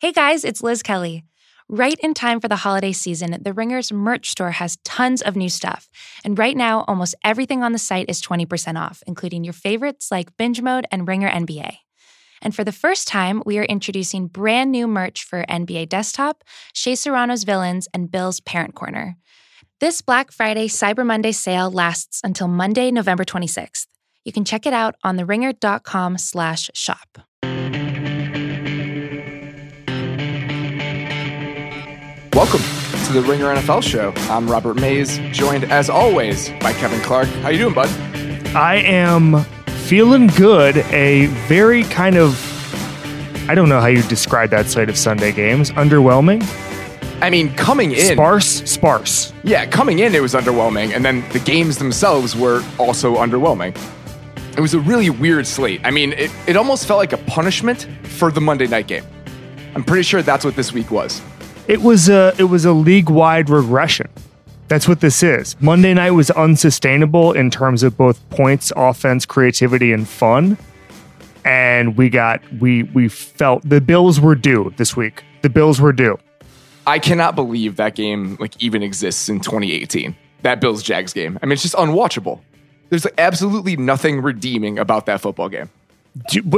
Hey guys, it's Liz Kelly. Right in time for the holiday season, the Ringer's merch store has tons of new stuff. And right now, almost everything on the site is 20% off, including your favorites like Binge Mode and Ringer NBA. And for the first time, we are introducing brand new merch for NBA Desktop, Shea Serrano's Villains, and Bill's Parent Corner. This Black Friday Cyber Monday sale lasts until Monday, November 26th. You can check it out on theringer.com slash shop. Welcome to the Ringer NFL show. I'm Robert Mays, joined as always by Kevin Clark. How you doing, bud? I am feeling good. A very kind of I don't know how you describe that slate of Sunday games. Underwhelming. I mean, coming in sparse, sparse. Yeah, coming in it was underwhelming, and then the games themselves were also underwhelming. It was a really weird slate. I mean, it, it almost felt like a punishment for the Monday night game. I'm pretty sure that's what this week was. It was a it was a league wide regression. That's what this is. Monday night was unsustainable in terms of both points, offense, creativity, and fun. And we got we we felt the Bills were due this week. The Bills were due. I cannot believe that game like even exists in 2018. That Bills Jags game. I mean, it's just unwatchable. There's like, absolutely nothing redeeming about that football game.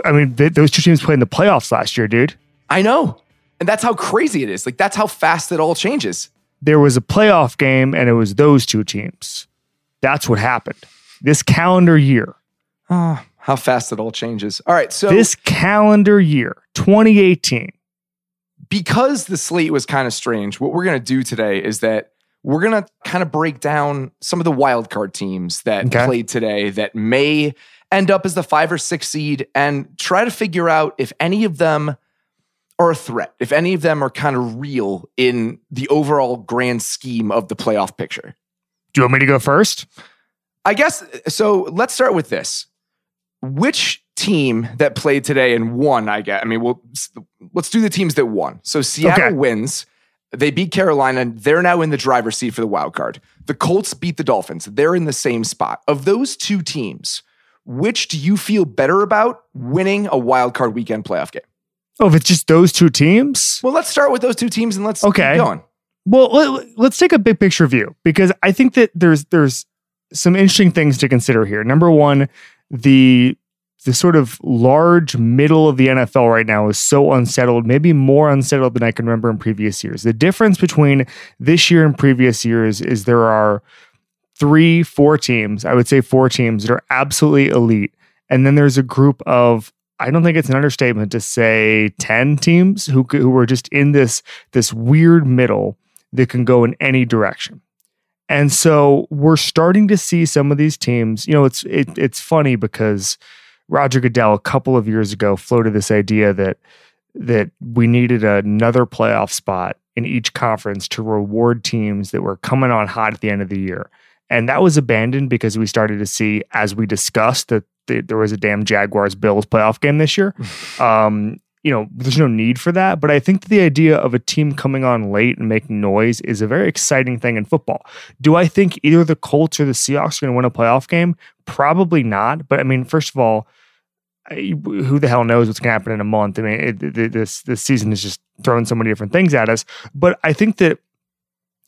I mean, those two teams played in the playoffs last year, dude. I know. And that's how crazy it is. Like that's how fast it all changes. There was a playoff game and it was those two teams. That's what happened. This calendar year. Oh, how fast it all changes. All right, so this calendar year, 2018. Because the slate was kind of strange, what we're going to do today is that we're going to kind of break down some of the wild card teams that okay. played today that may end up as the 5 or 6 seed and try to figure out if any of them are a threat, if any of them are kind of real in the overall grand scheme of the playoff picture. Do you want me to go first? I guess so. Let's start with this. Which team that played today and won? I guess. I mean, we'll let's do the teams that won. So Seattle okay. wins. They beat Carolina. They're now in the driver's seat for the wild card. The Colts beat the Dolphins. They're in the same spot. Of those two teams, which do you feel better about winning a wild card weekend playoff game? Oh, if it's just those two teams? Well, let's start with those two teams and let's okay. keep going. Well, let, us take a big picture view because I think that there's there's some interesting things to consider here. Number one, the the sort of large middle of the NFL right now is so unsettled, maybe more unsettled than I can remember in previous years. The difference between this year and previous years is there are three, four teams, I would say four teams that are absolutely elite. And then there's a group of I don't think it's an understatement to say 10 teams who who are just in this this weird middle that can go in any direction. And so we're starting to see some of these teams, you know, it's it, it's funny because Roger Goodell a couple of years ago floated this idea that that we needed another playoff spot in each conference to reward teams that were coming on hot at the end of the year. And that was abandoned because we started to see, as we discussed, that the, there was a damn Jaguars Bills playoff game this year. Um, you know, there's no need for that. But I think the idea of a team coming on late and making noise is a very exciting thing in football. Do I think either the Colts or the Seahawks are going to win a playoff game? Probably not. But I mean, first of all, who the hell knows what's going to happen in a month? I mean, it, it, this this season is just throwing so many different things at us. But I think that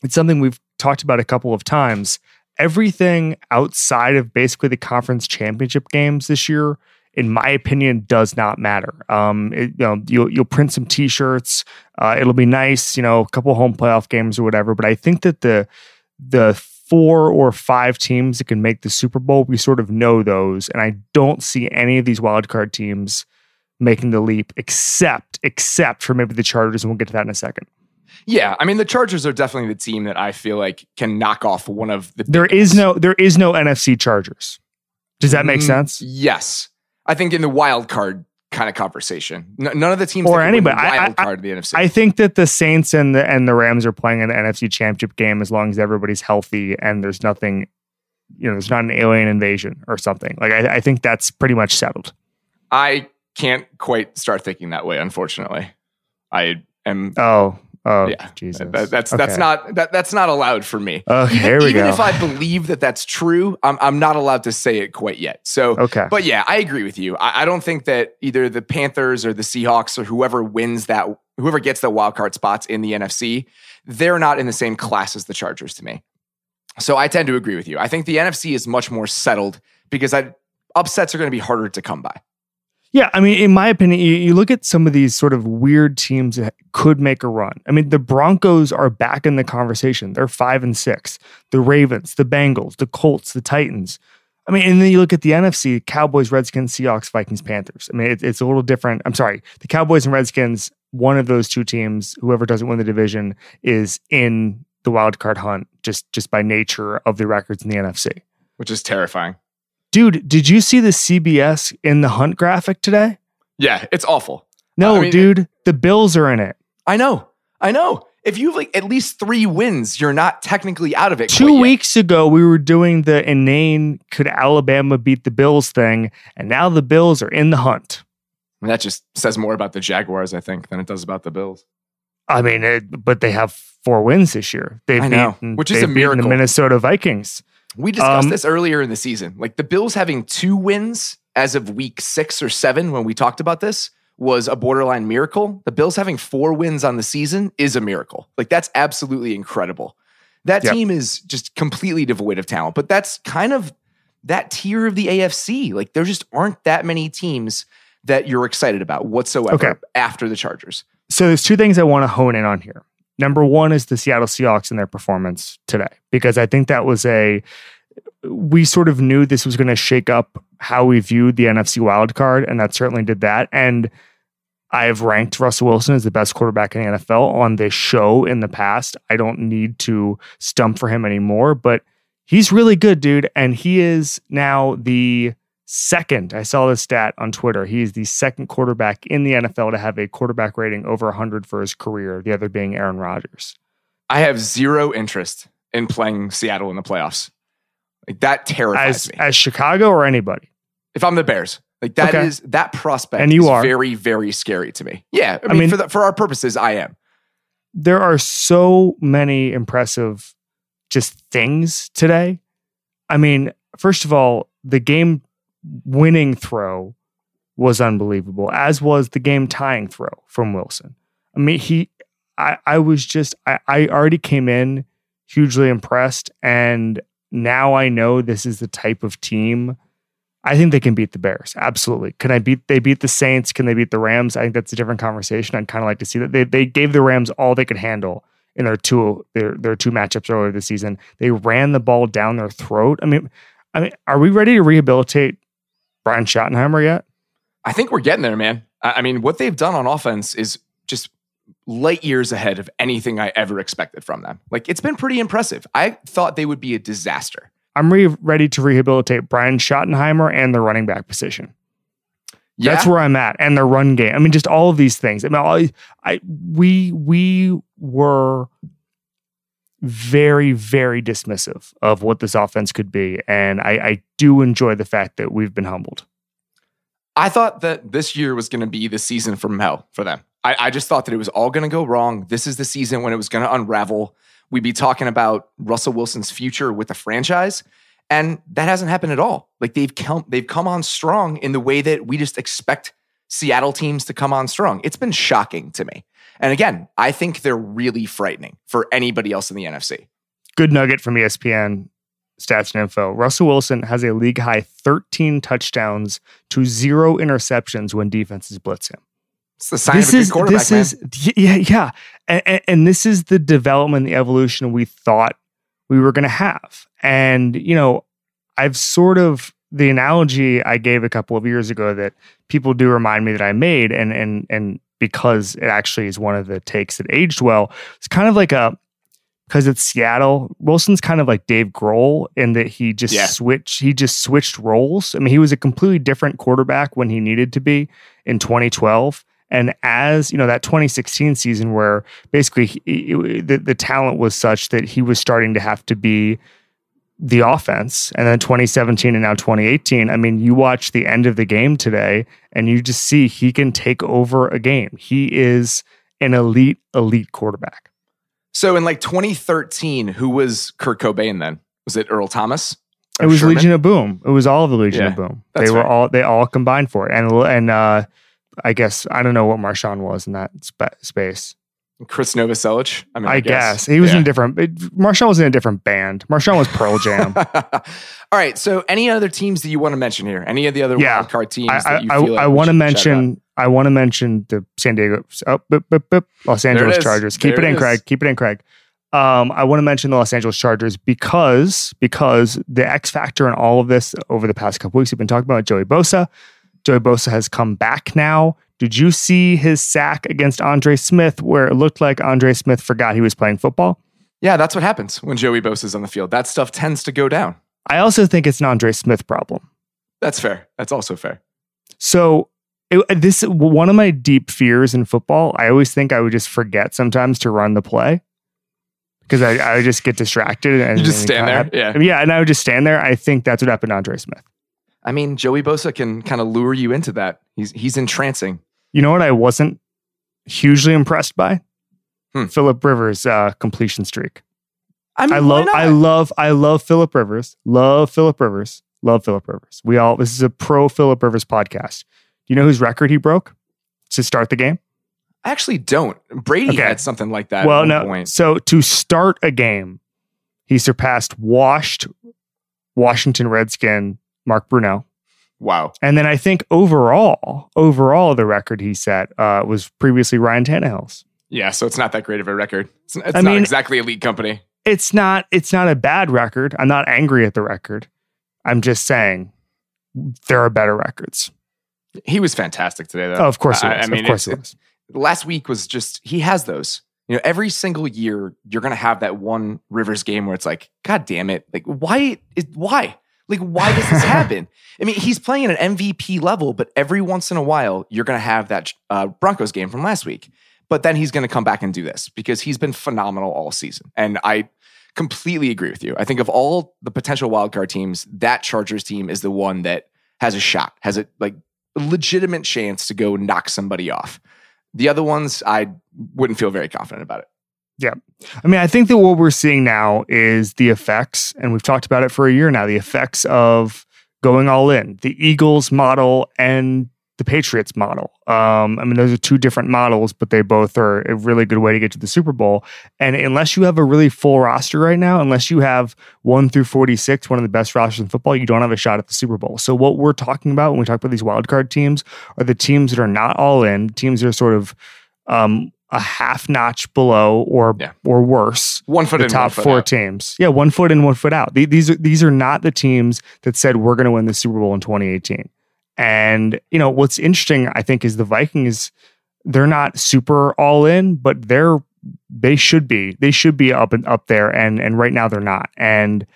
it's something we've talked about a couple of times everything outside of basically the conference championship games this year, in my opinion, does not matter. Um, it, you know, you'll, you'll print some T-shirts. Uh, it'll be nice, you know, a couple home playoff games or whatever. But I think that the the four or five teams that can make the Super Bowl, we sort of know those, and I don't see any of these wild card teams making the leap, except except for maybe the Chargers, and we'll get to that in a second. Yeah, I mean the Chargers are definitely the team that I feel like can knock off one of the. There is no there is no NFC Chargers. Does that make mm, sense? Yes, I think in the wild card kind of conversation, none of the teams or anybody wild I, card I, the NFC. I think that the Saints and the and the Rams are playing an NFC Championship game as long as everybody's healthy and there's nothing, you know, there's not an alien invasion or something. Like I, I think that's pretty much settled. I can't quite start thinking that way, unfortunately. I am. Oh, Oh, yeah, Jesus. That, that's okay. that's not that, that's not allowed for me. Okay, even, here we even go. if I believe that that's true, I'm I'm not allowed to say it quite yet. So, okay. But yeah, I agree with you. I, I don't think that either the Panthers or the Seahawks or whoever wins that whoever gets the wild card spots in the NFC, they're not in the same class as the Chargers to me. So I tend to agree with you. I think the NFC is much more settled because I, upsets are going to be harder to come by. Yeah, I mean, in my opinion, you, you, look at some of these sort of weird teams that could make a run. I mean, the Broncos are back in the conversation. They're five and six. The Ravens, the Bengals, the Colts, the Titans. I mean, and then you look at the NFC: Cowboys, Redskins, Seahawks, Vikings, Panthers. I mean, it, it's a little different. I'm sorry, the Cowboys and Redskins. One of those two teams, whoever doesn't win the division, is in the wild card hunt just just by nature of the records in the NFC, which is terrifying. Dude, did you see the CBS in the hunt graphic today? Yeah, it's awful. No, I mean, dude, the Bills are in it. I know. I know. If you have like at least three wins, you're not technically out of it. Two weeks ago, we were doing the inane could Alabama beat the Bills thing, and now the Bills are in the hunt. And that just says more about the Jaguars, I think, than it does about the Bills. I mean, it, but they have four wins this year. They've I know, beaten, which is a miracle. The Minnesota Vikings. We discussed um, this earlier in the season. Like the Bills having two wins as of week six or seven when we talked about this was a borderline miracle. The Bills having four wins on the season is a miracle. Like that's absolutely incredible. That yep. team is just completely devoid of talent, but that's kind of that tier of the AFC. Like there just aren't that many teams that you're excited about whatsoever okay. after the Chargers. So there's two things I want to hone in on here. Number one is the Seattle Seahawks and their performance today, because I think that was a we sort of knew this was going to shake up how we viewed the NFC wild card, and that certainly did that. And I have ranked Russell Wilson as the best quarterback in the NFL on this show in the past. I don't need to stump for him anymore, but he's really good, dude. And he is now the second. I saw this stat on Twitter. He is the second quarterback in the NFL to have a quarterback rating over 100 for his career, the other being Aaron Rodgers. I have zero interest in playing Seattle in the playoffs. Like that terrifies as, me. As Chicago or anybody? If I'm the Bears. Like that okay. is that prospect and you are. very, very scary to me. Yeah. I mean, I mean for, the, for our purposes, I am. There are so many impressive just things today. I mean, first of all, the game winning throw was unbelievable, as was the game tying throw from Wilson. I mean, he, I, I was just, I, I already came in hugely impressed, and now I know this is the type of team. I think they can beat the Bears. Absolutely. Can I beat they beat the Saints? Can they beat the Rams? I think that's a different conversation. I'd kind of like to see that. They they gave the Rams all they could handle in their two their their two matchups earlier this season. They ran the ball down their throat. I mean, I mean, are we ready to rehabilitate Brian Schottenheimer yet? I think we're getting there, man. I mean, what they've done on offense is just light years ahead of anything I ever expected from them. Like, it's been pretty impressive. I thought they would be a disaster. I'm re- ready to rehabilitate Brian Schottenheimer and the running back position. Yeah. That's where I'm at, and the run game. I mean, just all of these things. I mean, I, I we we were very, very dismissive of what this offense could be. And I, I do enjoy the fact that we've been humbled. I thought that this year was going to be the season from hell for them. I, I just thought that it was all going to go wrong. This is the season when it was going to unravel. We'd be talking about Russell Wilson's future with the franchise. And that hasn't happened at all. Like they've come, they've come on strong in the way that we just expect Seattle teams to come on strong. It's been shocking to me. And again, I think they're really frightening for anybody else in the NFC. Good nugget from ESPN stats and info. Russell Wilson has a league high 13 touchdowns to zero interceptions when defenses blitz him. It's the sign this of a good quarterback. This man. is yeah, yeah, and, and this is the development, the evolution we thought we were going to have. And you know, I've sort of the analogy I gave a couple of years ago that people do remind me that I made, and and and because it actually is one of the takes that aged well. It's kind of like a because it's Seattle. Wilson's kind of like Dave Grohl in that he just yeah. switched he just switched roles. I mean, he was a completely different quarterback when he needed to be in 2012. And as you know, that 2016 season where basically he, the, the talent was such that he was starting to have to be the offense. And then 2017 and now 2018. I mean, you watch the end of the game today and you just see he can take over a game. He is an elite, elite quarterback. So in like 2013, who was Kurt Cobain then? Was it Earl Thomas? It was Sherman? Legion of Boom. It was all of the Legion yeah, of Boom. They were right. all they all combined for it. And and uh I guess I don't know what Marshawn was in that spa- space. Chris Novoselic. I mean, I, I guess. guess. he was yeah. in a different. It, Marshawn was in a different band. Marshawn was Pearl Jam. All right. So, any other teams that you want to mention here? Any of the other yeah. wild card teams? I, I, like I want to mention. I want to mention the San Diego, oh, boop, boop, boop, Los Angeles Chargers. Keep there it in, Craig. Keep it in, Craig. Um, I want to mention the Los Angeles Chargers because because the X factor in all of this over the past couple weeks we've been talking about Joey Bosa. Joey Bosa has come back now. Did you see his sack against Andre Smith where it looked like Andre Smith forgot he was playing football? Yeah, that's what happens when Joey Bosa is on the field. That stuff tends to go down. I also think it's an Andre Smith problem. That's fair. That's also fair. So it, this one of my deep fears in football. I always think I would just forget sometimes to run the play because I, I would just get distracted and you just stand there. yeah, yeah, and I would just stand there. I think that's what happened to Andre Smith. I mean, Joey Bosa can kind of lure you into that. He's he's entrancing. You know what I wasn't hugely impressed by? Hmm. Philip Rivers' uh, completion streak. I, mean, I love, I love, I love Philip Rivers. Love Philip Rivers. Love Philip Rivers. We all. This is a pro Philip Rivers podcast. Do you know whose record he broke to start the game? I actually don't. Brady okay. had something like that. Well, no. Point. So to start a game, he surpassed washed Washington Redskin Mark Brunell Wow. And then I think overall, overall, the record he set uh, was previously Ryan Tannehill's. Yeah, so it's not that great of a record. It's, it's not mean, exactly elite company. It's not. It's not a bad record. I'm not angry at the record. I'm just saying there are better records. He was fantastic today, though. Oh, of course, I, I, mean, of course, it, was. last week was just he has those. You know, every single year you're gonna have that one Rivers game where it's like, God damn it! Like, why is why? Like, why does this happen? I mean, he's playing at an MVP level, but every once in a while, you're going to have that uh, Broncos game from last week. But then he's going to come back and do this because he's been phenomenal all season. And I completely agree with you. I think of all the potential wildcard teams, that Chargers team is the one that has a shot, has a like legitimate chance to go knock somebody off. The other ones, I wouldn't feel very confident about it. Yeah. I mean, I think that what we're seeing now is the effects, and we've talked about it for a year now the effects of going all in, the Eagles model and the Patriots model. Um, I mean, those are two different models, but they both are a really good way to get to the Super Bowl. And unless you have a really full roster right now, unless you have one through 46, one of the best rosters in football, you don't have a shot at the Super Bowl. So, what we're talking about when we talk about these wildcard teams are the teams that are not all in, teams that are sort of um, a half notch below or yeah. or worse. One foot the in, top four out. teams. Yeah, one foot in, one foot out. These are these are not the teams that said we're going to win the Super Bowl in 2018. And you know what's interesting, I think, is the Vikings. They're not super all in, but they're they should be. They should be up and up there, and and right now they're not. And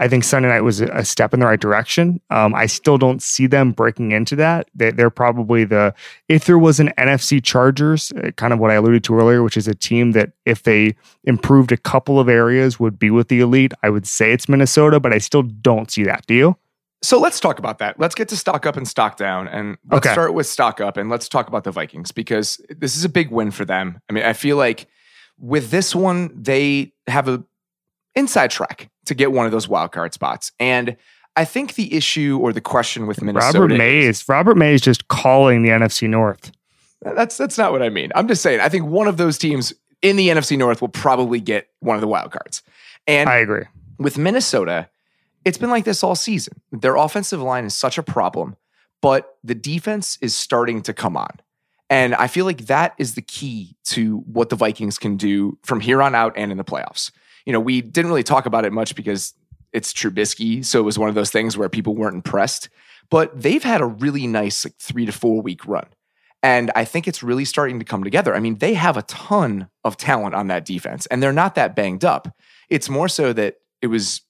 I think Sunday night was a step in the right direction. Um, I still don't see them breaking into that. They, are probably the if there was an NFC Chargers, uh, kind of what I alluded to earlier, which is a team that if they improved a couple of areas would be with the elite. I would say it's Minnesota, but I still don't see that. Do you? So let's talk about that. Let's get to stock up and stock down, and let's okay. start with stock up, and let's talk about the Vikings because this is a big win for them. I mean, I feel like with this one, they have a inside track to get one of those wild card spots. And I think the issue or the question with Minnesota Robert Mays, Robert Mays just calling the NFC North. That's that's not what I mean. I'm just saying I think one of those teams in the NFC North will probably get one of the wild cards. And I agree. With Minnesota, it's been like this all season. Their offensive line is such a problem, but the defense is starting to come on. And I feel like that is the key to what the Vikings can do from here on out and in the playoffs you know, we didn't really talk about it much because it's Trubisky. So it was one of those things where people weren't impressed. But they've had a really nice like three to four week run. And I think it's really starting to come together. I mean, they have a ton of talent on that defense, and they're not that banged up. It's more so that it was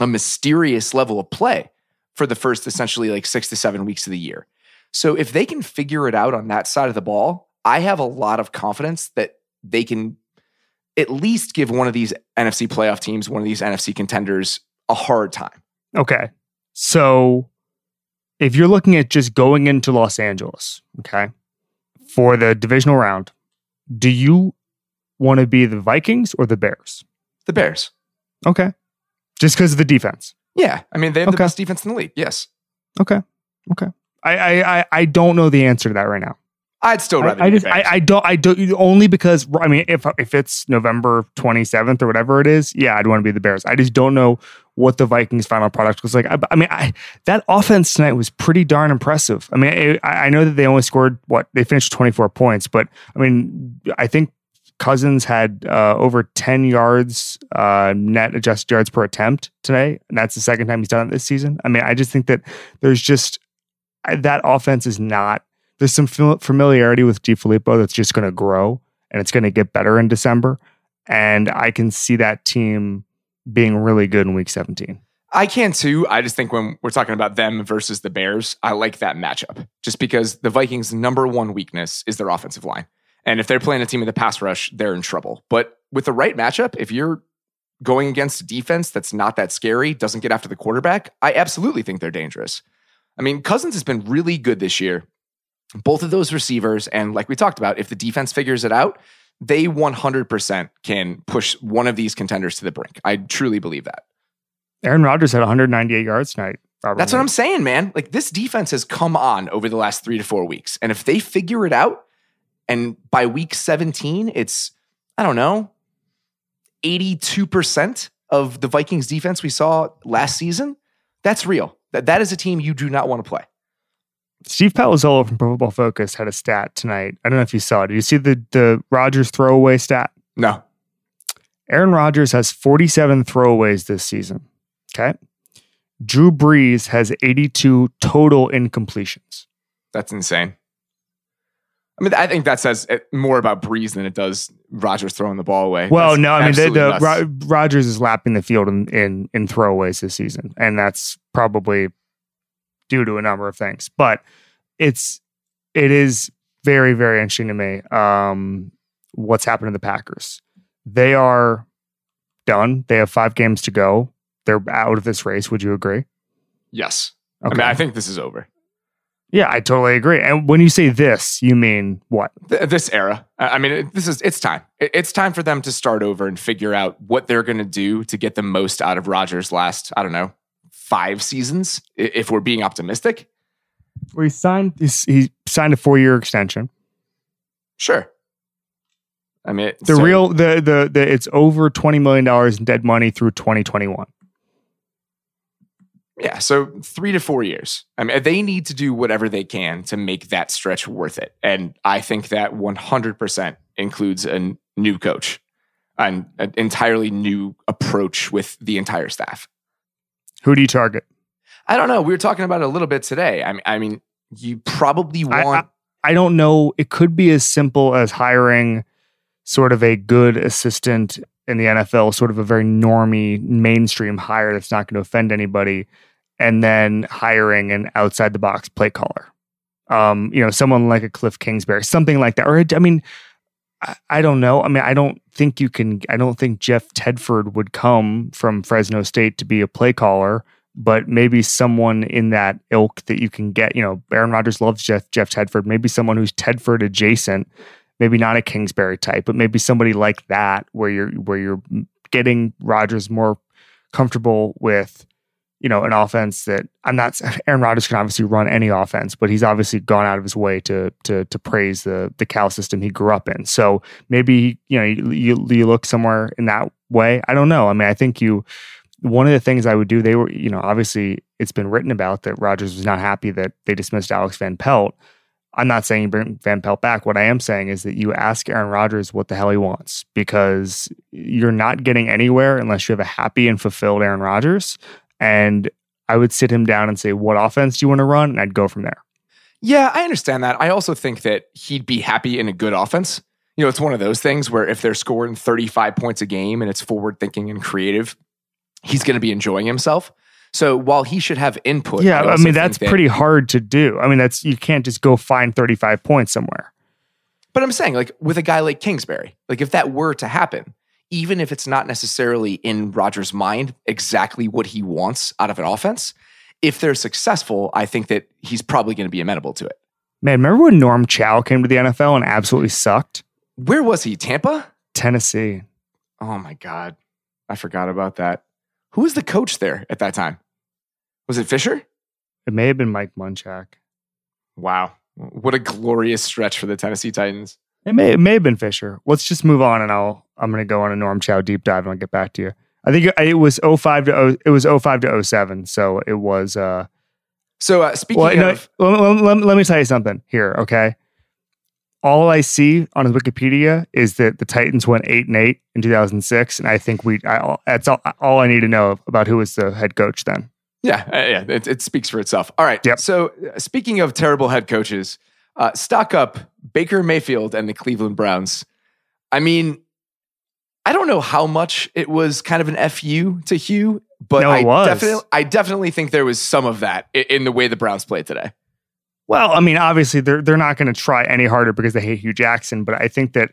a mysterious level of play for the first essentially like six to seven weeks of the year. So if they can figure it out on that side of the ball, I have a lot of confidence that they can at least give one of these NFC playoff teams, one of these NFC contenders, a hard time. Okay. So if you're looking at just going into Los Angeles, okay, for the divisional round, do you want to be the Vikings or the Bears? The Bears. Okay. Just because of the defense. Yeah. I mean, they have okay. the best defense in the league. Yes. Okay. Okay. I, I I don't know the answer to that right now. I'd still rather. I, I just I, I, don't I don't only because I mean if if it's November twenty seventh or whatever it is, yeah, I'd want to be the Bears. I just don't know what the Vikings' final product was like. I, I mean, I, that offense tonight was pretty darn impressive. I mean, I, I know that they only scored what they finished twenty four points, but I mean, I think Cousins had uh, over 10 yards uh, net adjusted yards per attempt today. And that's the second time he's done it this season. I mean, I just think that there's just that offense is not, there's some familiarity with DeFilippo that's just going to grow and it's going to get better in December. And I can see that team being really good in week 17. I can too. I just think when we're talking about them versus the Bears, I like that matchup just because the Vikings' number one weakness is their offensive line. And if they're playing a team with a pass rush, they're in trouble. But with the right matchup, if you're going against a defense that's not that scary, doesn't get after the quarterback, I absolutely think they're dangerous. I mean, Cousins has been really good this year. Both of those receivers, and like we talked about, if the defense figures it out, they 100% can push one of these contenders to the brink. I truly believe that. Aaron Rodgers had 198 yards tonight. Robert That's what I'm saying, man. Like this defense has come on over the last three to four weeks. And if they figure it out, and by week 17, it's, I don't know, 82% of the Vikings defense we saw last season. That's real. That, that is a team you do not want to play. Steve Palazzolo from Pro Football Focus had a stat tonight. I don't know if you saw it. Did you see the, the Rodgers throwaway stat? No. Aaron Rodgers has 47 throwaways this season. Okay. Drew Brees has 82 total incompletions. That's insane. I mean, I think that says eh, more about Brees than it does Rodgers throwing the ball away. Well, that's no, I mean, the, the Ro- Rodgers is lapping the field in, in in throwaways this season, and that's probably due to a number of things. But it's it is very very interesting to me um, what's happened to the Packers. They are done. They have five games to go. They're out of this race. Would you agree? Yes. Okay. I mean, I think this is over. Yeah, I totally agree. And when you say this, you mean what? Th- this era. I mean, this is it's time. It's time for them to start over and figure out what they're going to do to get the most out of Rodgers' last, I don't know, five seasons. If we're being optimistic. Well, he signed. He signed a four-year extension. Sure. I mean, the so, real the, the the it's over twenty million dollars in dead money through twenty twenty one. Yeah, so three to four years. I mean, they need to do whatever they can to make that stretch worth it. And I think that 100% includes a new coach, an, an entirely new approach with the entire staff. Who do you target? I don't know. We were talking about it a little bit today. I mean, I mean, you probably want. I, I, I don't know. It could be as simple as hiring sort of a good assistant in the NFL, sort of a very normie mainstream hire that's not going to offend anybody and then hiring an outside the box play caller. Um, you know, someone like a Cliff Kingsbury, something like that. Or I mean, I, don't know. I mean, I don't think you can. I don't think Jeff Tedford would come from Fresno State to be a play caller, but maybe someone in that ilk that you can get. You know, Aaron Rodgers loves Jeff Jeff Tedford. Maybe someone who's Tedford adjacent. Maybe not a Kingsbury type, but maybe somebody like that, where you're where you're getting Rodgers more comfortable with you know, an offense that I'm not. Aaron Rodgers can obviously run any offense, but he's obviously gone out of his way to to to praise the the Cal system he grew up in. So maybe you know you, you, look somewhere in that way. I don't know. I mean, I think you. One of the things I would do, they were, you know, obviously it's been written about that Rodgers was not happy that they dismissed Alex Van Pelt. I'm not saying you bring Van Pelt back. What I am saying is that you ask Aaron Rodgers what the hell he wants because you're not getting anywhere unless you have a happy and fulfilled Aaron Rodgers. And I would sit him down and say, What offense do you want to run? And I'd go from there. Yeah, I understand that. I also think that he'd be happy in a good offense. You know, it's one of those things where if they're scoring 35 points a game and it's forward thinking and creative, he's going to be enjoying himself. So while he should have input, yeah, I, I mean that's that, pretty hard to do. I mean that's you can't just go find 35 points somewhere. But I'm saying like with a guy like Kingsbury, like if that were to happen, even if it's not necessarily in Rodgers' mind exactly what he wants out of an offense, if they're successful, I think that he's probably going to be amenable to it. Man, remember when Norm Chow came to the NFL and absolutely sucked? Where was he? Tampa? Tennessee. Oh my God. I forgot about that. Who was the coach there at that time? Was it Fisher? It may have been Mike Munchak. Wow. What a glorious stretch for the Tennessee Titans. It may it may have been Fisher. Let's just move on, and I'll I'm going to go on a Norm Chow deep dive, and I'll get back to you. I think it was 05 to 0, it was 05 to 07, so it was. uh So uh, speaking well, of, no, let, let, let me tell you something here, okay? All I see on his Wikipedia is that the Titans went eight and eight in 2006, and I think we I, that's all, all I need to know about who was the head coach then. Yeah, uh, yeah, it, it, speaks for itself. All right. Yep. So, uh, speaking of terrible head coaches, uh, stock up Baker Mayfield and the Cleveland Browns. I mean, I don't know how much it was kind of an fu to Hue, but no, I was. definitely, I definitely think there was some of that in, in the way the Browns played today. Well, I mean, obviously they're they're not going to try any harder because they hate Hue Jackson, but I think that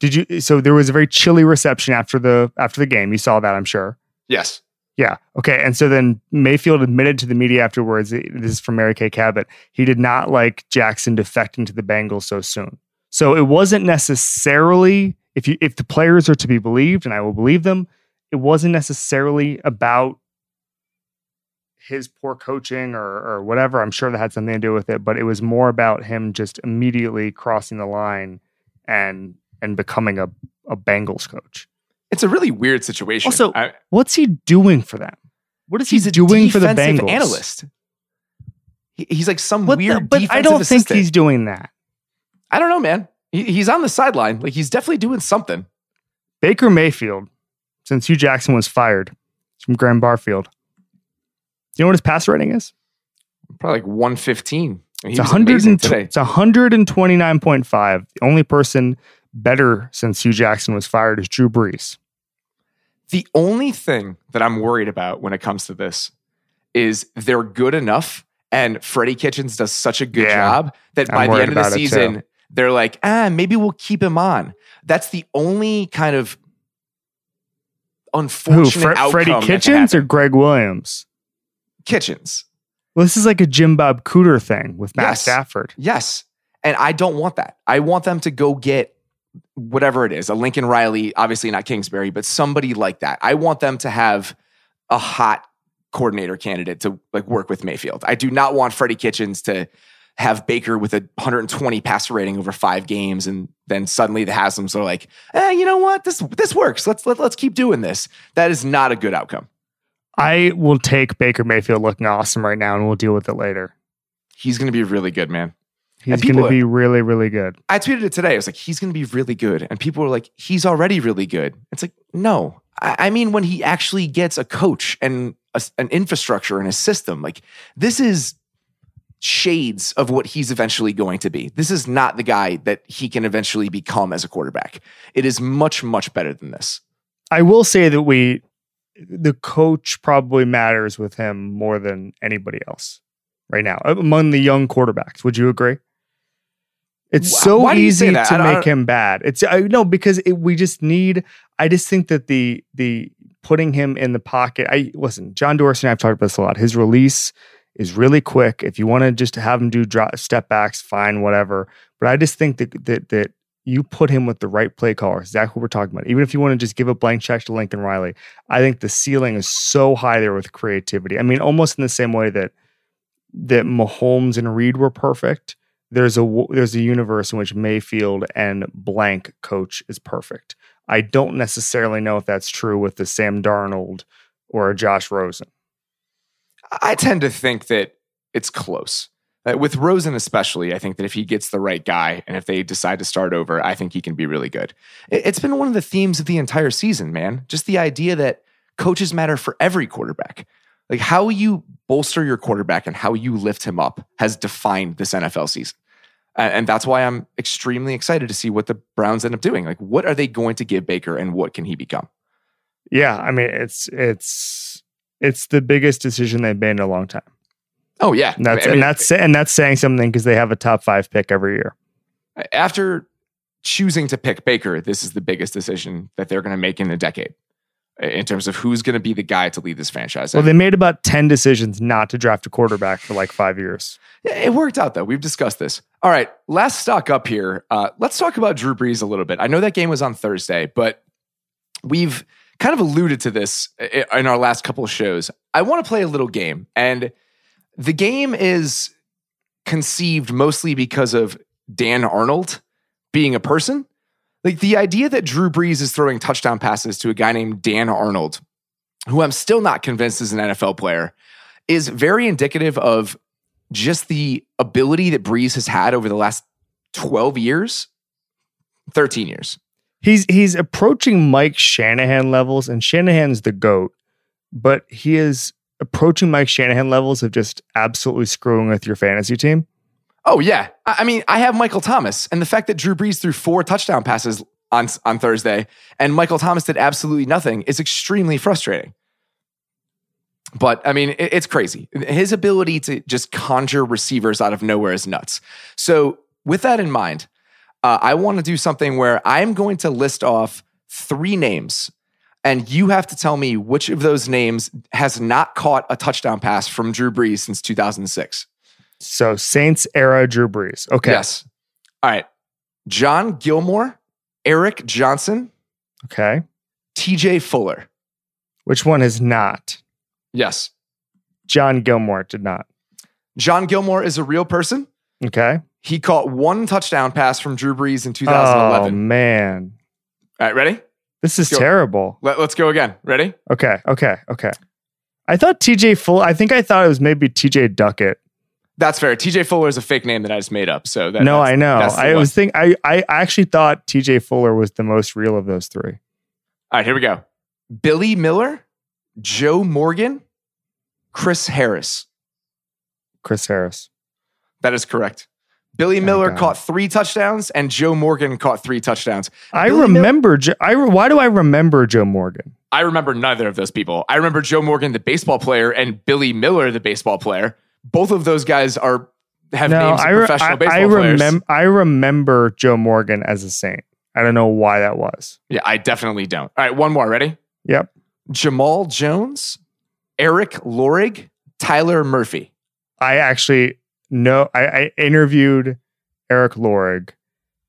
did you? So there was a very chilly reception after the after the game. You saw that, I'm sure. Yes. Yeah. Okay. And so then Mayfield admitted to the media afterwards. This is from Mary Kay Cabot. He did not like Jackson defecting to the Bengals so soon. So it wasn't necessarily if you if the players are to be believed, and I will believe them, it wasn't necessarily about his poor coaching or or whatever. I'm sure that had something to do with it, but it was more about him just immediately crossing the line and and becoming a a Bengals coach. It's a really weird situation. Also, I, what's he doing for them? What is he doing for the Bengals? Analyst. He, he's like some what weird. The, but I don't assistant. think he's doing that. I don't know, man. He, he's on the sideline. Like he's definitely doing something. Baker Mayfield, since Hue Jackson was fired from Graham Barfield. Do you know what his pass rating is? Probably like 115. It's, 100 it's 129.5. The only person better since Hue Jackson was fired is Drew Brees. The only thing that I'm worried about when it comes to this is they're good enough and Freddie Kitchens does such a good yeah, job that by the end of the season, they're like, ah, maybe we'll keep him on. That's the only kind of unfortunate Who, Fre- outcome. Freddie Kitchens or Gregg Williams? Kitchens. Well, this is like a Jim Bob Cooter thing with Matt yes. Stafford. Yes. And I don't want that. I want them to go get whatever it is, a Lincoln Riley, obviously not Kingsbury, but somebody like that. I want them to have a hot coordinator candidate to like work with Mayfield. I do not want Freddie Kitchens to have Baker with a 120 passer rating over five games, and then suddenly the Haslams are like, eh, you know what? This this works. Let's let, let's keep doing this. That is not a good outcome. I will take Baker Mayfield looking awesome right now, and we'll deal with it later. He's going to be really good, man. He's going to be really, really good. I tweeted it today. I was like, he's going to be really good. And people were like, he's already really good. It's like, no. I, I mean, when he actually gets a coach and a, an infrastructure and a system, like this is shades of what he's eventually going to be. This is not the guy that he can eventually become as a quarterback. It is much, much better than this. I will say that we, the coach probably matters with him more than anybody else right now among the young quarterbacks. Would you agree? It's so easy to make him bad. It's I no because it, we just need. I just think that the the putting him in the pocket. I listen. John Dorsey and I've talked about this a lot. His release is really quick. If you want to just have him do drop, step backs, fine, whatever. But I just think that that that you put him with the right play caller. Exactly what we're talking about. Even if you want to just give a blank check to Lincoln Riley, I think the ceiling is so high there with creativity. I mean, almost in the same way that that Mahomes and Reed were perfect there's a there's a universe in which Mayfield and blank coach is perfect. I don't necessarily know if that's true with the Sam Darnold or Josh Rosen. I tend to think that it's close. Uh, with Rosen, especially, I think that if he gets the right guy and if they decide to start over, I think he can be really good. It's been one of the themes of the entire season, man. Just the idea that coaches matter for every quarterback. Like how you bolster your quarterback and how you lift him up has defined this NFL season. And that's why I'm extremely excited to see what the Browns end up doing. Like, what are they going to give Baker and what can he become? Yeah, I mean, it's it's it's the biggest decision they've made in a long time. Oh yeah, and that's I mean, and that's and that's saying something because they have a top five pick every year. After choosing to pick Baker, this is the biggest decision that they're going to make in a decade in terms of who's going to be the guy to lead this franchise. Well, they made about 10 decisions not to draft a quarterback for like five years. It worked out, though. We've discussed this. All right, last stock up here. Uh, let's talk about Drew Brees a little bit. I know that game was on Thursday, but we've kind of alluded to this uh, in our last couple of shows. I want to play a little game, and the game is conceived mostly because of Dan Arnold being a person. Like the idea that Drew Brees is throwing touchdown passes to a guy named Dan Arnold, who I'm still not convinced is an NFL player, is very indicative of just the ability that Brees has had over the last 12 years, 13 years. He's he's approaching Mike Shanahan levels, and Shanahan's the GOAT, but he is approaching Mike Shanahan levels of just absolutely screwing with your fantasy team. Oh yeah, I mean, I have Michael Thomas, and the fact that Drew Brees threw four touchdown passes on on Thursday, and Michael Thomas did absolutely nothing is extremely frustrating. But I mean, it, it's crazy. His ability to just conjure receivers out of nowhere is nuts. So, with that in mind, uh, I want to do something where I'm going to list off three names, and you have to tell me which of those names has not caught a touchdown pass from Drew Brees since 2006. So, Saints era Drew Brees. Okay. Yes. All right. John Gilmore, Eric Johnson, Okay. TJ Fuller. Which one is not? Yes. John Gilmore did not. John Gilmore is a real person. Okay. He caught one touchdown pass from Drew Brees in 2011. Oh man, All right, ready? this is terrible. Let, us go again. Ready? Okay. Okay. Okay. I thought TJ Fuller, I think I thought it was maybe TJ Duckett. That's fair. TJ Fuller is a fake name that I just made up. So that, no, I know. I one. was think I I actually thought TJ Fuller was the most real of those three. All right, here we go. Billy Miller, Joe Morgan, Chris Harris. Chris Harris. That is correct. Billy oh Miller God. caught three touchdowns, and Joe Morgan caught three touchdowns. I Billy Mil- remember. Jo- I re- why do I remember Joe Morgan? I remember neither of those people. I remember Joe Morgan, the baseball player, and Billy Miller, the baseball player. Both of those guys are have No, names of I, re- professional I, baseball I players. remember. I remember Joe Morgan as a Saint. I don't know why that was. Yeah, I definitely don't. All right, one more. Ready? Yep. Jamal Jones, Erik Lorig, Tyler Murphy. I actually know. I, I interviewed Erik Lorig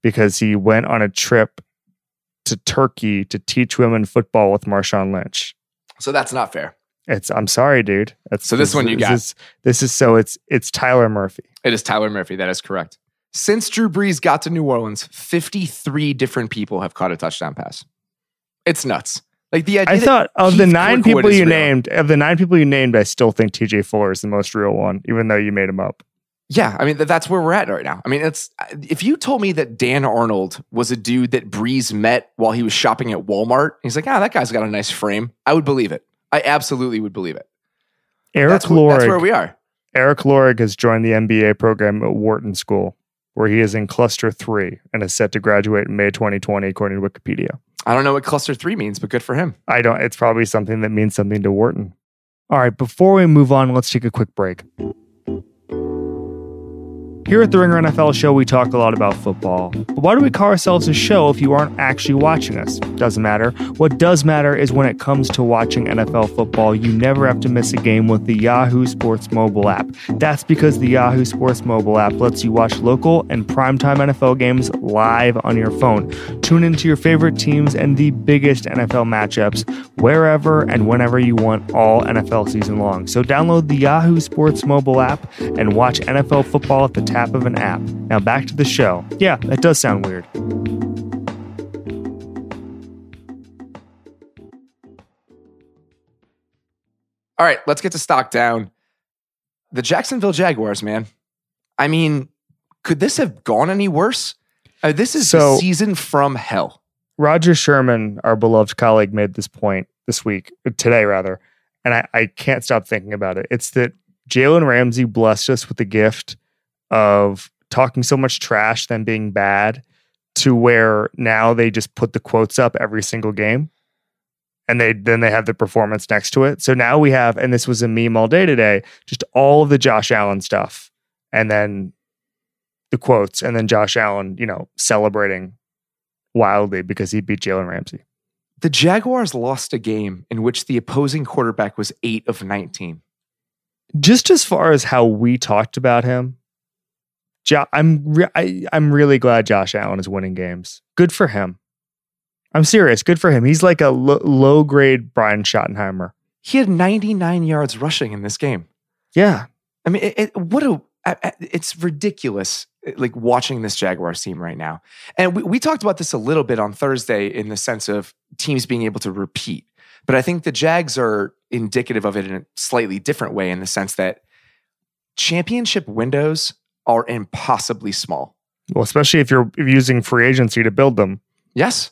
because he went on a trip to Turkey to teach women football with Marshawn Lynch. So that's not fair. It's. I'm sorry, dude. That's, So this one you got. Is, this is so. It's. It's Tyler Murphy. It is Tyler Murphy. That is correct. Since Drew Brees got to New Orleans, 53 different people have caught a touchdown pass. It's nuts. Like the idea I thought of the nine Kirkwood people you real. named, of the nine people you named, I still think TJ Fuller is the most real one, even though you made him up. Yeah, I mean th- that's where we're at right now. I mean, it's if you told me that Dan Arnold was a dude that Brees met while he was shopping at Walmart, he's like, ah, that guy's got a nice frame. I would believe it. I absolutely would believe it. Erik That's, Lorig. that's where we are. Erik Lorig has joined the MBA program at Wharton School, where he is in cluster three and is set to graduate in May 2020, according to Wikipedia. I don't know what cluster three means, but good for him. I don't, it's probably something that means something to Wharton. All right, before we move on, let's take a quick break. Here at the Ringer NFL show, we talk a lot about football. But why do we call ourselves a show if you aren't actually watching us? Doesn't matter. What does matter is when it comes to watching NFL football, you never have to miss a game with the Yahoo Sports mobile app. That's because the Yahoo Sports mobile app lets you watch local and primetime NFL games live on your phone. Tune into your favorite teams and the biggest NFL matchups wherever and whenever you want all NFL season long. So download the Yahoo Sports mobile app and watch NFL football at the tap of an app. Now back to the show. Yeah, that does sound weird. All right, let's get to stock down. The Jacksonville Jaguars, man. I mean, could this have gone any worse? Uh, this is So- the season from hell. Roger Sherman, our beloved colleague, made this point this week, uh, today rather, and I, I can't stop thinking about it. It's that Jalen Ramsey blessed us with the gift of talking so much trash, then being bad, to where now they just put the quotes up every single game, and they then they have the performance next to it. So now we have, and this was a meme all day today, just all of the Josh Allen stuff, and then the quotes, and then Josh Allen, you know, celebrating wildly because he beat Jalen Ramsey. The Jaguars lost a game in which the opposing quarterback was eight of 19. Just as far as how we talked about him, jo- I'm re- I, I'm really glad Josh Allen is winning games. Good for him. I'm serious. Good for him. He's like a low grade Brian Schottenheimer. He had 99 yards rushing in this game. Yeah, I mean, it, it, what a it's ridiculous like watching this Jaguars team right now. And we, we talked about this a little bit on Thursday in the sense of teams being able to repeat. But I think the Jags are indicative of it in a slightly different way in the sense that championship windows are impossibly small. Well, especially if you're using free agency to build them. Yes.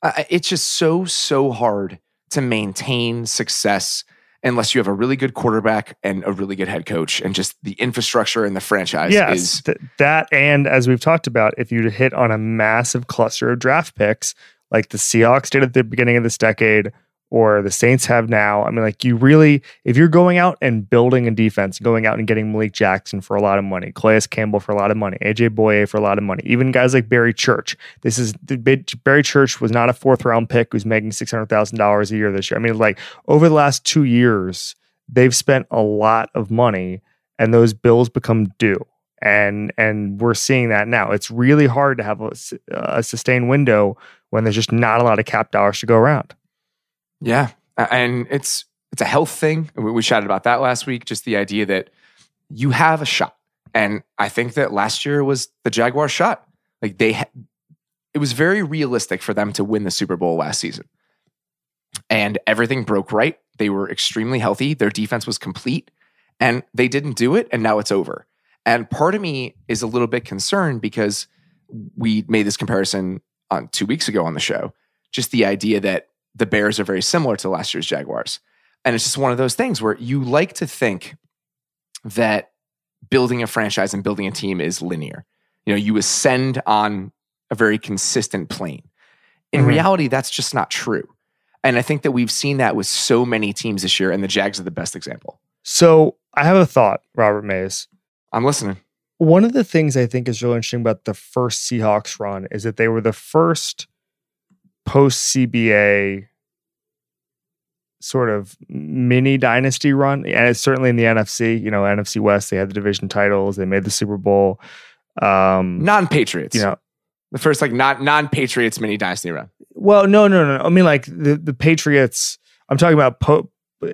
Uh, it's just so, so hard to maintain success unless you have a really good quarterback and a really good head coach and just the infrastructure and the franchise yes, is th- that and as we've talked about if you hit on a massive cluster of draft picks like the Seahawks did at the beginning of this decade or the Saints have now. I mean, like you really, if you're going out and building a defense, going out and getting Malik Jackson for a lot of money, Calais Campbell for a lot of money, AJ Bouye for a lot of money, even guys like Barry Church. This is Barry Church was not a fourth round pick who's making six hundred thousand dollars a year this year. I mean, like over the last two years, they've spent a lot of money, and those bills become due. And and we're seeing that now. It's really hard to have a, a sustained window when there's just not a lot of cap dollars to go around. Yeah, and it's it's a health thing. We, chatted about that last week. Just the idea that you have a shot, and I think that last year was the Jaguar shot. Like they, ha- it was very realistic for them to win the Super Bowl last season, and everything broke right. They were extremely healthy. Their defense was complete, and they didn't do it. And now it's over. And part of me is a little bit concerned because we made this comparison on two weeks ago on the show. Just the idea that the Bears are very similar to last year's Jaguars. And it's just one of those things where you like to think that building a franchise and building a team is linear. You know, you ascend on a very consistent plane. In mm-hmm. reality, that's just not true. And I think that we've seen that with so many teams this year, and the Jags are the best example. So I have a thought, Robert Mays. I'm listening. One of the things I think is really interesting about the first Seahawks run is that they were the first post CBA sort of mini dynasty run. And it's certainly in the NFC, you know, NFC West, they had the division titles, they made the Super Bowl. Um, non Patriots. You know, the first like not non Patriots mini dynasty run. Well, no, no, no. I mean, like the, the Patriots, I'm talking about po-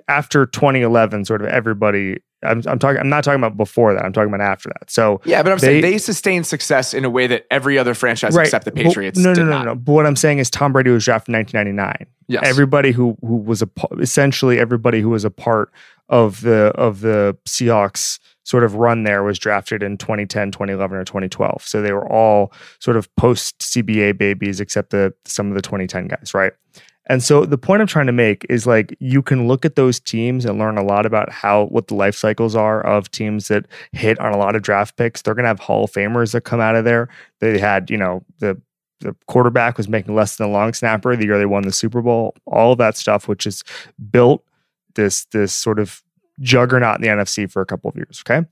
after 2011, sort of everybody I'm, I'm talking. I'm not talking about before that. I'm talking about after that. So yeah, but I'm they, saying they sustained success in a way that every other franchise right. except the Patriots. Did. No, no, no, not. no. But what I'm saying is Tom Brady was drafted in 1999. Yes. Everybody who who was a essentially everybody who was a part of the of the Seahawks sort of run there was drafted in 2010, 2011, or 2012. So they were all sort of post CBA babies, except the some of the 2010 guys, right? And so the point I'm trying to make is like you can look at those teams and learn a lot about how what the life cycles are of teams that hit on a lot of draft picks. They're going to have Hall of Famers that come out of there. They had, you know, the the quarterback was making less than a long snapper the year they won the Super Bowl. All of that stuff, which has built this this sort of juggernaut in the NFC for a couple of years. Okay.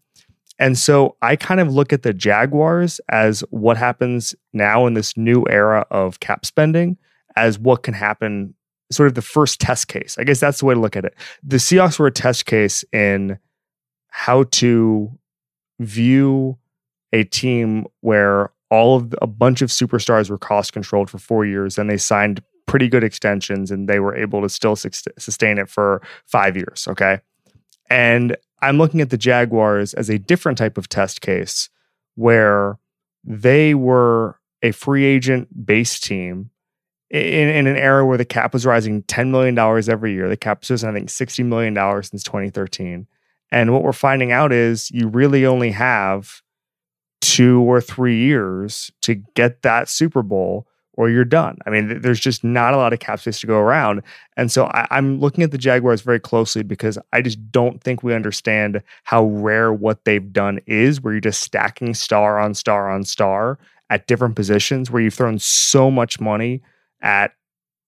And so I kind of look at the Jaguars as what happens now in this new era of cap spending as what can happen, sort of the first test case. I guess that's the way to look at it. The Seahawks were a test case in how to view a team where all of a bunch of superstars were cost controlled for four years and they signed pretty good extensions and they were able to still su- sustain it for five years. Okay. And I'm looking at the Jaguars as a different type of test case where they were a free agent base team in, in an era where the cap was rising $10 million every year. The cap was, I think, $60 million since 2013. And what we're finding out is you really only have two or three years to get that Super Bowl or you're done. I mean, there's just not a lot of cap space to go around. And so I, am looking at the Jaguars very closely because I just don't think we understand how rare what they've done is, where you're just stacking star on star on star at different positions, where you've thrown so much money at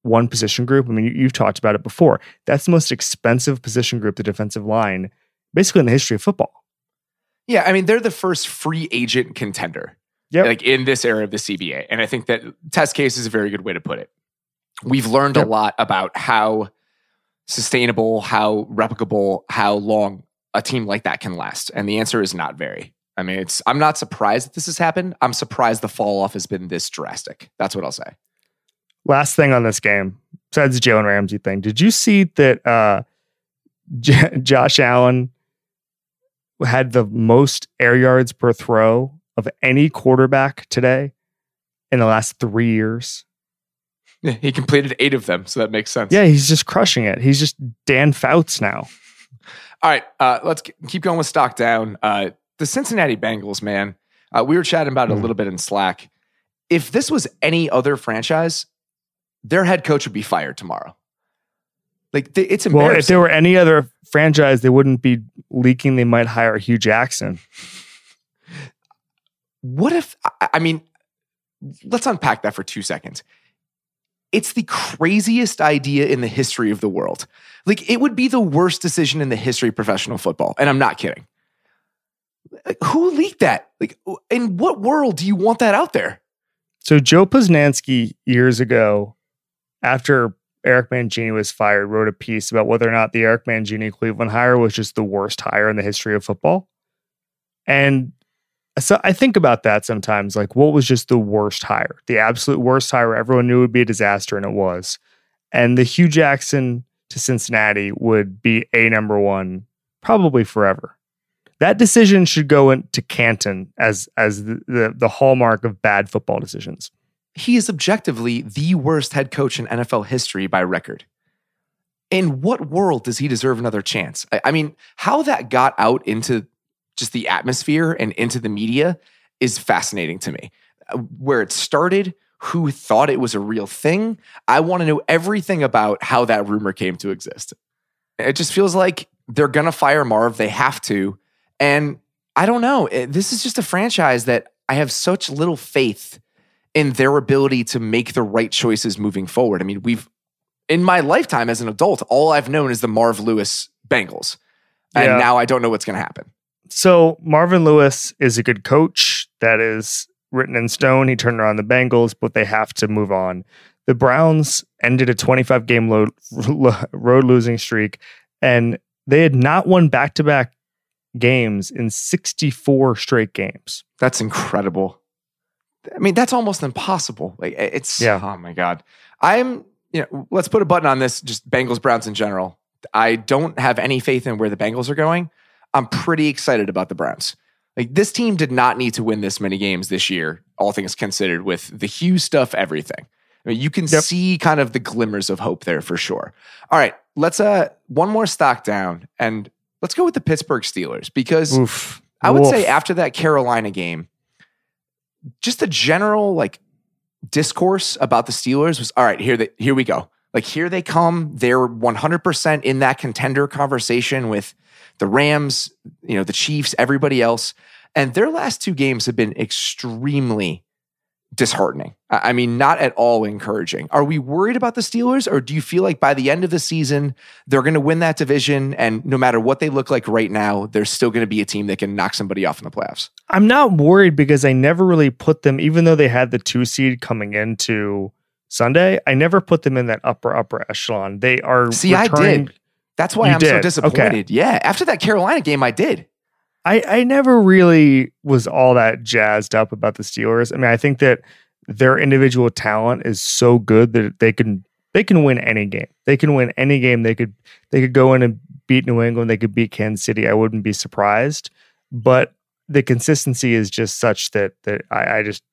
one position group. I mean, you, have talked about it before. That's the most expensive position group, the defensive line, basically in the history of football. Yeah, I mean, they're the first free agent contender. Yeah, like in this era of the CBA, and I think that test case is a very good way to put it. We've learned yep. a lot about how sustainable, how replicable, how long a team like that can last, and the answer is not very. I mean, it's. I'm not surprised that this has happened. I'm surprised the fall off has been this drastic. That's what I'll say. Last thing on this game, besides the Jalen Ramsey thing, did you see that uh, J- Josh Allen had the most air yards per throw of any quarterback today in the last three years. He completed eight of them, so that makes sense. Yeah, he's just crushing it. He's just Dan Fouts now. All right, uh, let's keep going with stock down. Uh, the Cincinnati Bengals, man. Uh, we were chatting about it a hmm. little bit in Slack. If this was any other franchise, their head coach would be fired tomorrow. Like it's embarrassing. Well, if there were any other franchise, they wouldn't be leaking. They might hire Hue Jackson. What if? I mean, let's unpack that for two seconds. It's the craziest idea in the history of the world. Like, it would be the worst decision in the history of professional football. And I'm not kidding. Who leaked that? Like, in what world do you want that out there? So, Joe Posnanski years ago, after Eric Mangini was fired, wrote a piece about whether or not the Eric Mangini Cleveland hire was just the worst hire in the history of football. And so I think about that sometimes. Like, what was just the worst hire? The absolute worst hire. Everyone knew would be a disaster, and it was. And the Hue Jackson to Cincinnati would be a number one probably forever. That decision should go into Canton as as the, the, the hallmark of bad football decisions. He is objectively the worst head coach in NFL history by record. In what world does he deserve another chance? I, I mean, how that got out into just the atmosphere and into the media is fascinating to me. Uh, where it started, who thought it was a real thing. I want to know everything about how that rumor came to exist. It just feels like they're going to fire Marv. They have to. And I don't know. This is just a franchise that I have such little faith in their ability to make the right choices moving forward. I mean, we've, in my lifetime as an adult, all I've known is the Marv Lewis Bengals. And yeah. now I don't know what's going to happen. So Marvin Lewis is a good coach. That is written in stone. He turned around the Bengals, but they have to move on. The Browns ended a 25 game load, road losing streak, and they had not won back to back games in 64 straight games. That's incredible. I mean, that's almost impossible. Like it's yeah. Oh my god. I'm you know, let's put a button on this. Just Bengals Browns in general. I don't have any faith in where the Bengals are going. I'm pretty excited about the Browns. Like this team did not need to win this many games this year, all things considered, with the Hue stuff, everything. I mean, you can yep. see kind of the glimmers of hope there for sure. All right, let's uh one more stock down and let's go with the Pittsburgh Steelers because Oof. I would Oof. say after that Carolina game, just the general like discourse about the Steelers was all right. Here, they, here we go. Like here they come. They're 100% in that contender conversation with the Rams, you know, the Chiefs, everybody else. And their last two games have been extremely disheartening. I mean, not at all encouraging. Are we worried about the Steelers, or do you feel like by the end of the season, they're going to win that division? And no matter what they look like right now, they're still going to be a team that can knock somebody off in the playoffs? I'm not worried because I never really put them, even though they had the two seed coming into Sunday, I never put them in that upper, upper echelon. They are. See, returning, I did. That's why you I'm did. so disappointed. Okay. Yeah. After that Carolina game, I did. I, I never really was all that jazzed up about the Steelers. I mean, I think that their individual talent is so good that they can they can win any game. They can win any game. They could they could go in and beat New England. They could beat Kansas City. I wouldn't be surprised. But the consistency is just such that that I, I just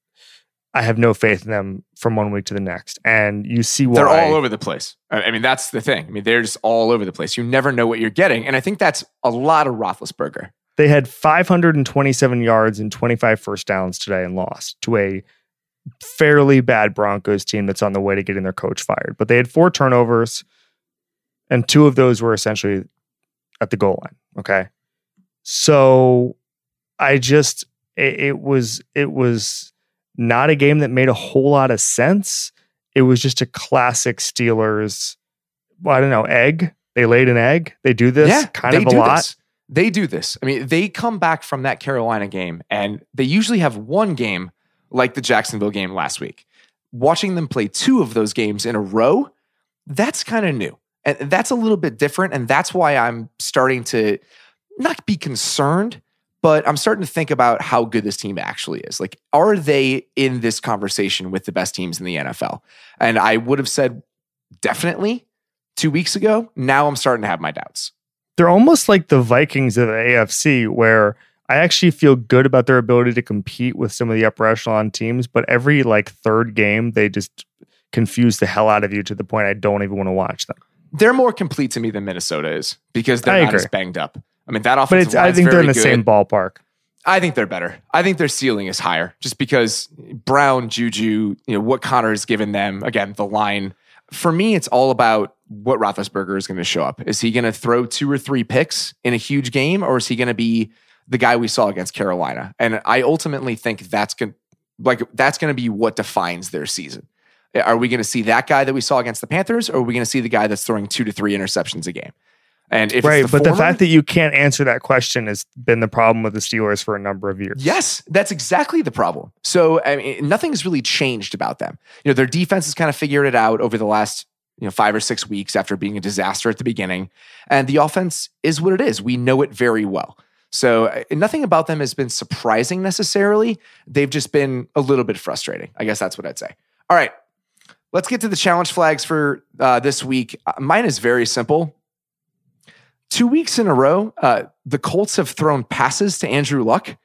I have no faith in them from one week to the next. And you see why they're all over the place. I mean, that's the thing. I mean, they're just all over the place. You never know what you're getting. And I think that's a lot of Roethlisberger. They had 527 yards and 25 first downs today and lost to a fairly bad Broncos team that's on the way to getting their coach fired. But they had four turnovers, and two of those were essentially at the goal line. Okay. So I just, it, it was, it was, not a game that made a whole lot of sense. It was just a classic Steelers. Well, I don't know, egg. They laid an egg. They do this yeah, kind of a lot. This. They do this. I mean, they come back from that Carolina game and they usually have one game like the Jacksonville game last week. Watching them play two of those games in a row, that's kind of new. And that's a little bit different. And that's why I'm starting to not be concerned, but I'm starting to think about how good this team actually is. Like, are they in this conversation with the best teams in the NFL? And I would have said definitely two weeks ago. Now I'm starting to have my doubts. They're almost like the Vikings of the AFC, where I actually feel good about their ability to compete with some of the upper echelon teams, but every like third game, they just confuse the hell out of you to the point I don't even want to watch them. They're more complete to me than Minnesota is because they're I not agree. as banged up. I mean, that offense. But I think they're in the good. same ballpark. I think they're better. I think their ceiling is higher just because Brown, Juju, you know, what Connor has given them. Again, the line. For me, it's all about what Roethlisberger is going to show up. Is he going to throw two or three picks in a huge game, or is he going to be the guy we saw against Carolina? And I ultimately think that's going like that's going to be what defines their season. Are we going to see that guy that we saw against the Panthers, or are we going to see the guy that's throwing two to three interceptions a game? And if right, the but former, the fact that you can't answer that question has been the problem with the Steelers for a number of years. Yes, that's exactly the problem. So I mean, nothing's really changed about them. You know, their defense has kind of figured it out over the last you know five or six weeks after being a disaster at the beginning, and the offense is what it is. We know it very well. So uh, nothing about them has been surprising necessarily. They've just been a little bit frustrating. I guess that's what I'd say. All right, let's get to the challenge flags for uh, this week. Uh, mine is very simple two weeks in a row, uh, the Colts have thrown passes to Andrew Luck.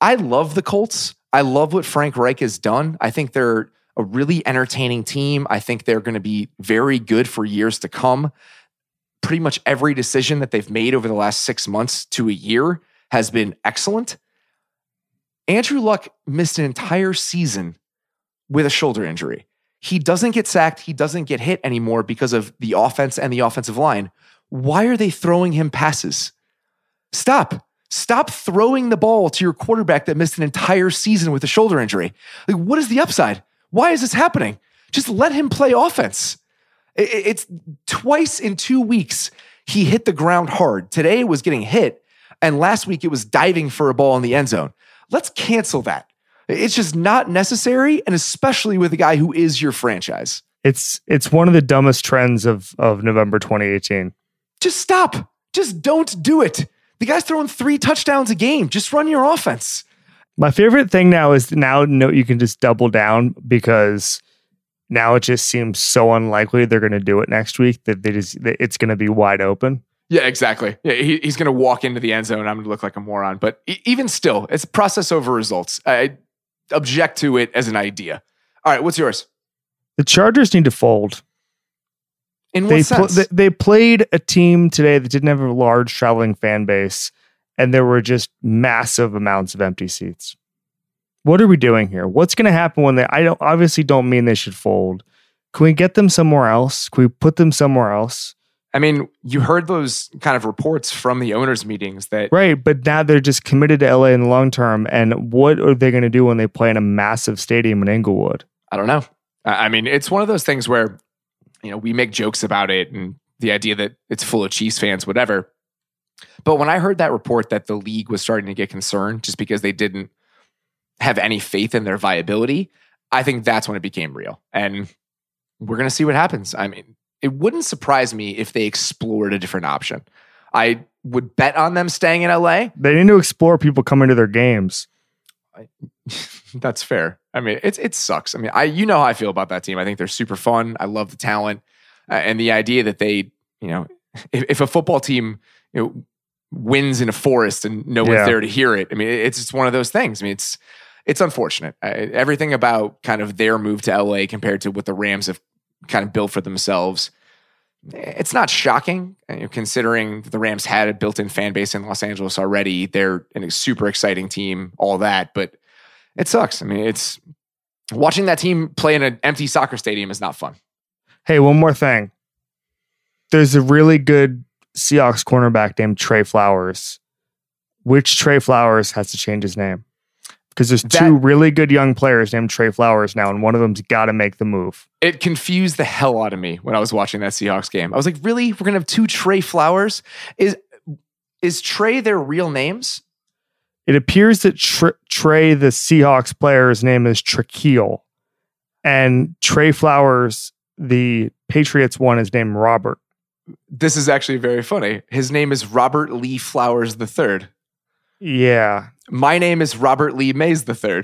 I love the Colts. I love what Frank Reich has done. I think they're a really entertaining team. I think they're going to be very good for years to come. Pretty much every decision that they've made over the last six months to a year has been excellent. Andrew Luck missed an entire season with a shoulder injury. He doesn't get sacked. He doesn't get hit anymore because of the offense and the offensive line. Why are they throwing him passes? Stop. Stop throwing the ball to your quarterback that missed an entire season with a shoulder injury. Like, what is the upside? Why is this happening? Just let him play offense. It's twice in two weeks he hit the ground hard. Today it was getting hit, and last week it was diving for a ball in the end zone. Let's cancel that. It's just not necessary, and especially with a guy who is your franchise. It's it's one of the dumbest trends of of November 2018. Just stop. Just don't do it. The guy's throwing three touchdowns a game. Just run your offense. My favorite thing now is now no, you can just double down because now it just seems so unlikely they're going to do it next week that they just that it's going to be wide open. Yeah, exactly. Yeah, he, he's going to walk into the end zone. I'm going to look like a moron. But even still, it's process over results. I object to it as an idea. All right, what's yours? The Chargers need to fold. In what they sense? Pl- they played a team today that didn't have a large traveling fan base, and there were just massive amounts of empty seats. What are we doing here? What's going to happen when they? I don't obviously don't mean they should fold. Can we get them somewhere else? Can we put them somewhere else? I mean, you heard those kind of reports from the owners' meetings that right, but now they're just committed to LA in the long term. And what are they going to do when they play in a massive stadium in Inglewood? I don't know. I mean, it's one of those things where you know, we make jokes about it and the idea that it's full of Chiefs fans, whatever. But when I heard that report that the league was starting to get concerned just because they didn't have any faith in their viability, I think that's when it became real. And we're going to see what happens. I mean, it wouldn't surprise me if they explored a different option. I would bet on them staying in LA. They need to explore people coming to their games. I, that's fair. I mean, it's it sucks. I mean, I you know how I feel about that team. I think they're super fun. I love the talent uh, and the idea that they, you know, if, if a football team you know, wins in a forest and no one's yeah. there to hear it. I mean, it's just one of those things. I mean, it's it's unfortunate. Uh, everything about kind of their move to LA compared to what the Rams have kind of built for themselves. It's not shocking you know, considering the Rams had a built-in fan base in Los Angeles already. They're a super exciting team, all that, but it sucks. I mean, it's watching that team play in an empty soccer stadium is not fun. Hey, one more thing. There's a really good Seahawks cornerback named Trey Flowers. Which Trey Flowers has to change his name? Because there's that, two really good young players named Trey Flowers now, and one of them's got to make the move. It confused the hell out of me when I was watching that Seahawks game. I was like, really? We're gonna have two Trey Flowers? Is is Trey their real names? It appears that Trey, the Seahawks player's name is Trakeel, and Trey Flowers, the Patriots one, is named Robert. This is actually very funny. His name is Robert Lee Flowers III. Yeah. My name is Robert Lee Mays III.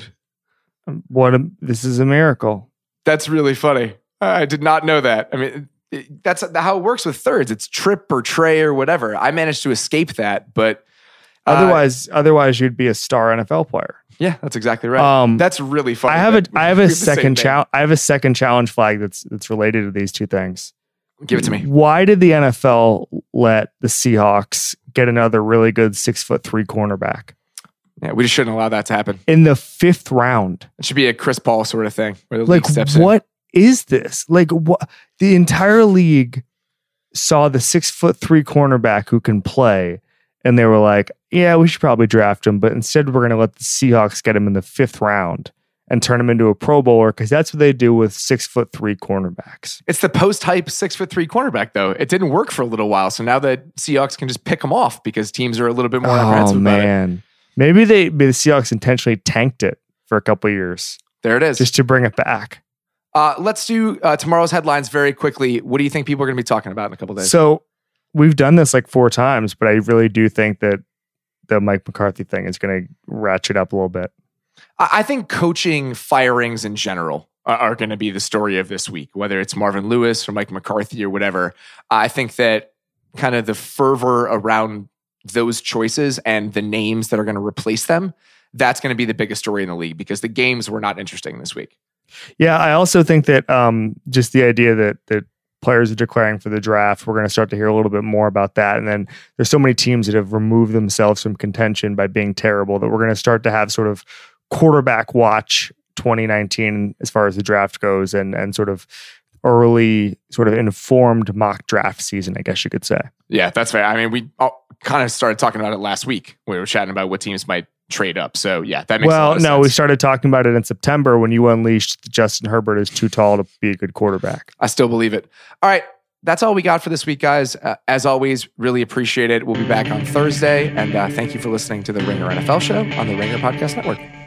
What a, this is a miracle. That's really funny. I did not know that. I mean, That's how it works with thirds. It's trip or tray or whatever. I managed to escape that, but uh, otherwise, otherwise you'd be a star NFL player. Yeah, that's exactly right. Um, that's really funny. I have a I have a second challenge. I have a second challenge flag that's that's related to these two things. Give it to me. Why did the NFL let the Seahawks get another really good six foot three cornerback? Yeah, we just shouldn't allow that to happen in the fifth round. It should be a Chris Paul sort of thing. Where the like, steps what in. is this? Like, what? The entire league saw the six foot three cornerback who can play, and they were like, "Yeah, we should probably draft him," but instead we're going to let the Seahawks get him in the fifth round and turn him into a Pro Bowler because that's what they do with six foot three cornerbacks. It's the post hype six foot three cornerback, though. It didn't work for a little while, so now the Seahawks can just pick him off because teams are a little bit more oh, man. Maybe they maybe the Seahawks intentionally tanked it for a couple years. There it is, just to bring it back. Uh, let's do uh, tomorrow's headlines very quickly. What do you think people are going to be talking about in a couple days? So we've done this like four times, but I really do think that the Mike McCarthy thing is going to ratchet up a little bit. I think coaching firings in general are going to be the story of this week, whether it's Marvin Lewis or Mike McCarthy or whatever. I think that kind of the fervor around those choices and the names that are going to replace them, that's going to be the biggest story in the league because the games were not interesting this week. Yeah, I also think that um, just the idea that that players are declaring for the draft, we're going to start to hear a little bit more about that. And then there's so many teams that have removed themselves from contention by being terrible that we're going to start to have sort of quarterback watch 2019 as far as the draft goes and and sort of early sort of informed mock draft season, I guess you could say. Yeah, that's fair. I mean, we all kind of started talking about it last week. We were chatting about what teams might trade up. So yeah, that makes well. no, sense. we started talking about it in September when you unleashed Justin Herbert is too tall to be a good quarterback. I still believe it. All right. That's all we got for this week, guys. Uh, as always, really appreciate it. We'll be back on Thursday. And uh, thank you for listening to the Ringer NFL show on the Ringer Podcast Network.